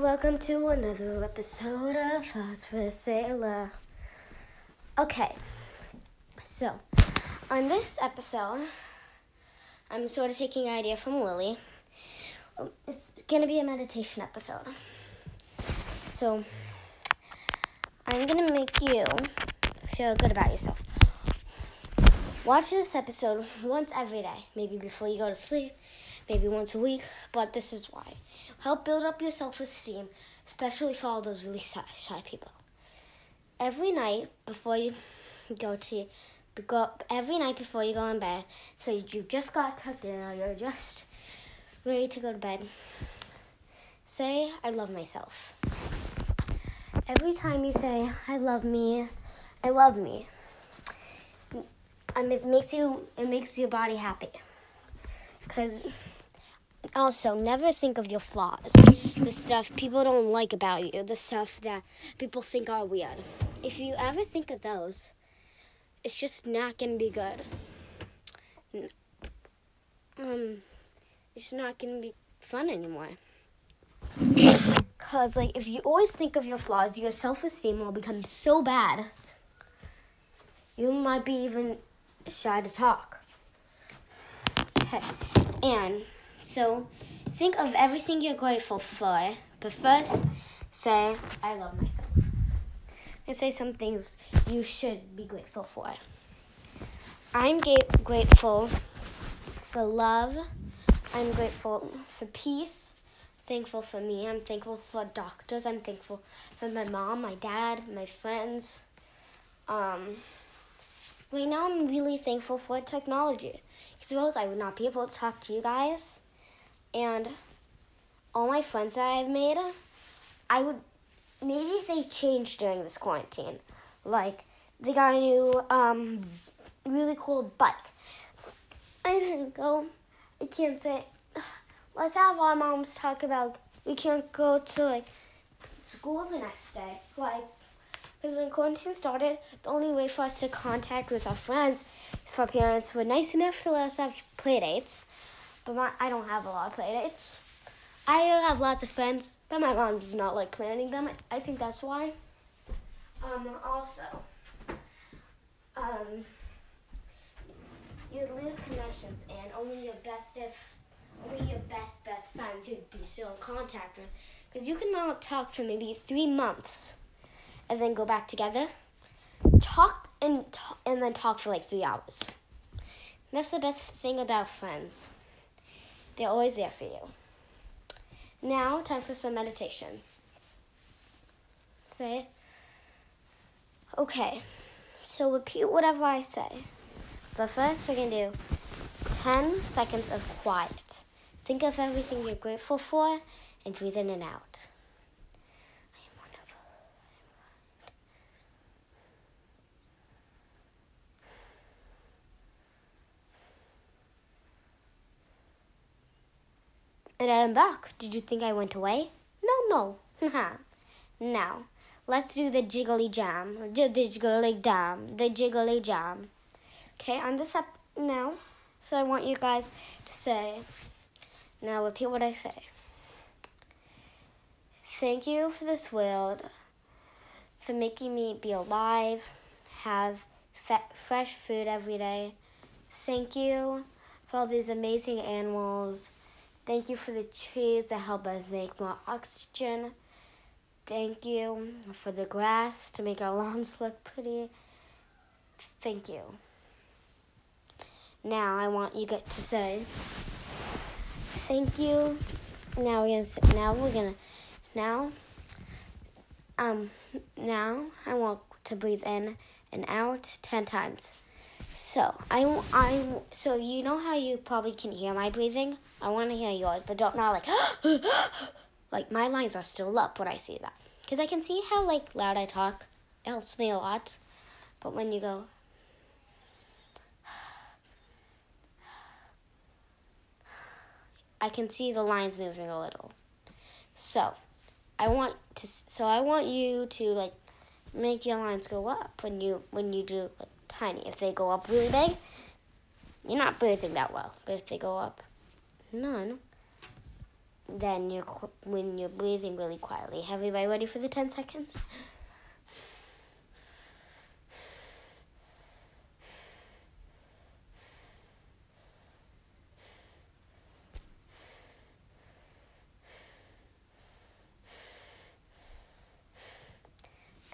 Welcome to another episode of Thoughts with Sailor. Okay, so on this episode, I'm sort of taking an idea from Lily. Um, It's gonna be a meditation episode. So I'm gonna make you feel good about yourself. Watch this episode once every day, maybe before you go to sleep, maybe once a week, but this is why. Help build up your self esteem, especially for all those really shy, shy people. Every night before you go to go every night before you go in bed, so you just got tucked in or you're just ready to go to bed. Say, I love myself. Every time you say, I love me, I love me, it makes you it makes your body happy. Cause also never think of your flaws, the stuff people don't like about you, the stuff that people think are weird. If you ever think of those, it's just not gonna be good. Um, it's not gonna be fun anymore. Cause like if you always think of your flaws, your self-esteem will become so bad. You might be even shy to talk. Okay. And so think of everything you're grateful for, but first say, I love myself. And say some things you should be grateful for. I'm grateful for love. I'm grateful for peace. Thankful for me. I'm thankful for doctors. I'm thankful for my mom, my dad, my friends. Um, right now, I'm really thankful for technology. Because otherwise, I would not be able to talk to you guys. And all my friends that I've made, I would maybe if they changed during this quarantine. Like they got a new um really cool bike. I didn't go. I can't say. Let's have our moms talk about. We can't go to like school the next day. Like because when quarantine started, the only way for us to contact with our friends, if our parents were nice enough to let us have play dates, but my, I don't have a lot of play dates. I have lots of friends, but my mom does not like planning them. I, think that's why. Um, also, um, you'd lose connections, and only your best if only your best best friends you'd be still in contact with, because you cannot talk for maybe three months and then go back together. Talk and t- and then talk for like three hours. That's the best thing about friends. They're always there for you. Now, time for some meditation. Say, okay, so repeat whatever I say. But first, we're going to do 10 seconds of quiet. Think of everything you're grateful for and breathe in and out. And I'm back. Did you think I went away? No, no. now, let's do the jiggly jam. The the jiggly jam. The jiggly jam. Okay, on this up now. So I want you guys to say, now repeat what I say. Thank you for this world, for making me be alive, have fe- fresh food every day. Thank you for all these amazing animals. Thank you for the trees that help us make more oxygen. Thank you for the grass to make our lawns look pretty. Thank you. Now I want you get to say thank you. Now we're gonna say, now we're gonna now um now I want to breathe in and out ten times. So I I so you know how you probably can hear my breathing. I want to hear yours, but don't not like like my lines are still up when I say that because I can see how like loud I talk. It helps me a lot. But when you go I can see the lines moving a little. So, I want to so I want you to like make your lines go up when you when you do like tiny. If they go up really big, you're not breathing that well. But if they go up none, then you're when you're breathing really quietly. Everybody ready for the 10 seconds?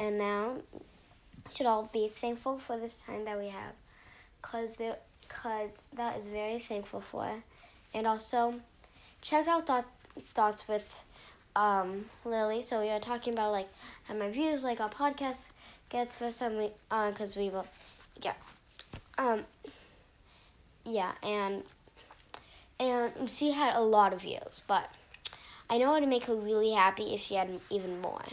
And now, should all be thankful for this time that we have, cause there, cause that is very thankful for, and also check out thought, thoughts with um, Lily. So we are talking about like how my views, like our podcast gets for some, uh, cause we will, yeah, um, yeah, and and she had a lot of views, but I know it would make her really happy if she had even more.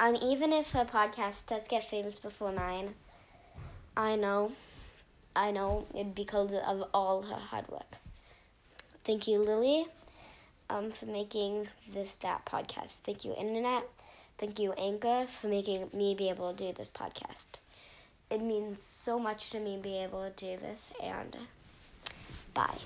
And even if her podcast does get famous before mine, I know, I know it'd because of all her hard work. Thank you, Lily, um, for making this that podcast. Thank you, Internet. Thank you, Anchor, for making me be able to do this podcast. It means so much to me be able to do this, and bye.